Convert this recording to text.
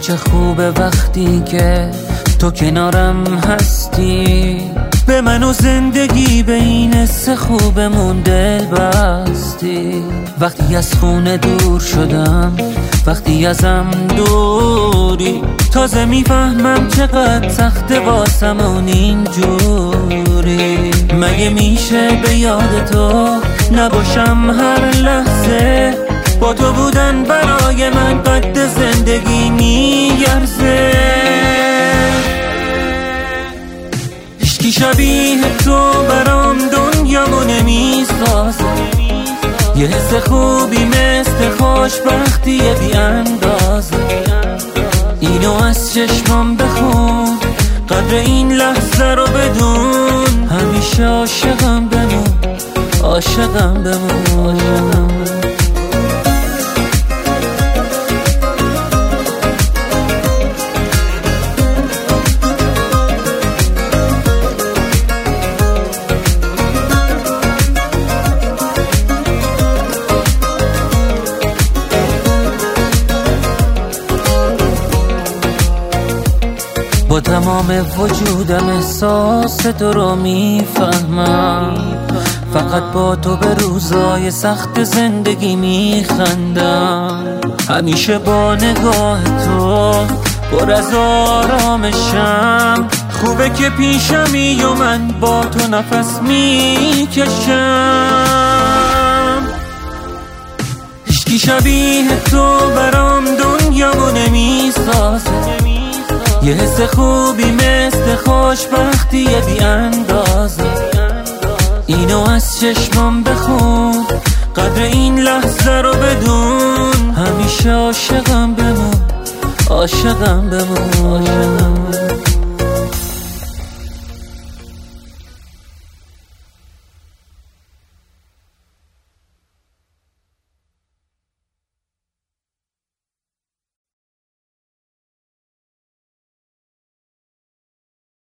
چه خوبه وقتی که تو کنارم هستی. به من و زندگی به این حس خوبمون دل بستی. وقتی از خونه دور شدم وقتی ازم دوری. تازه می‌فهمم چقدر سخت واسمون اینجوری. مگه میشه به یاد تو نباشم هر لحظه؟ با تو بودن برای من قد زندگی میگرزه هیچکی شبیه تو برام دنیامو نمی‌سازه. یه حس خوبی مثل خوشبختی بی اندازه. اینو از چشمام بخون قدر این لحظه رو بدون. همیشه عاشقم بمون عاشقم بمون. تمام وجودم احساس تو رو می‌فهمم. فقط با تو به روزای سخت زندگی میخندم. همیشه با نگاه تو پر از آرامشم. خوبه که پیشمی و من با تو نفس می‌کشم. هیچکی شبیه تو برام یه حس خوبی مثل خوشبختی بی اندازه. اینو از چشمام بخون قدر این لحظه رو بدون. همیشه عاشقم بمون عاشقم بمون.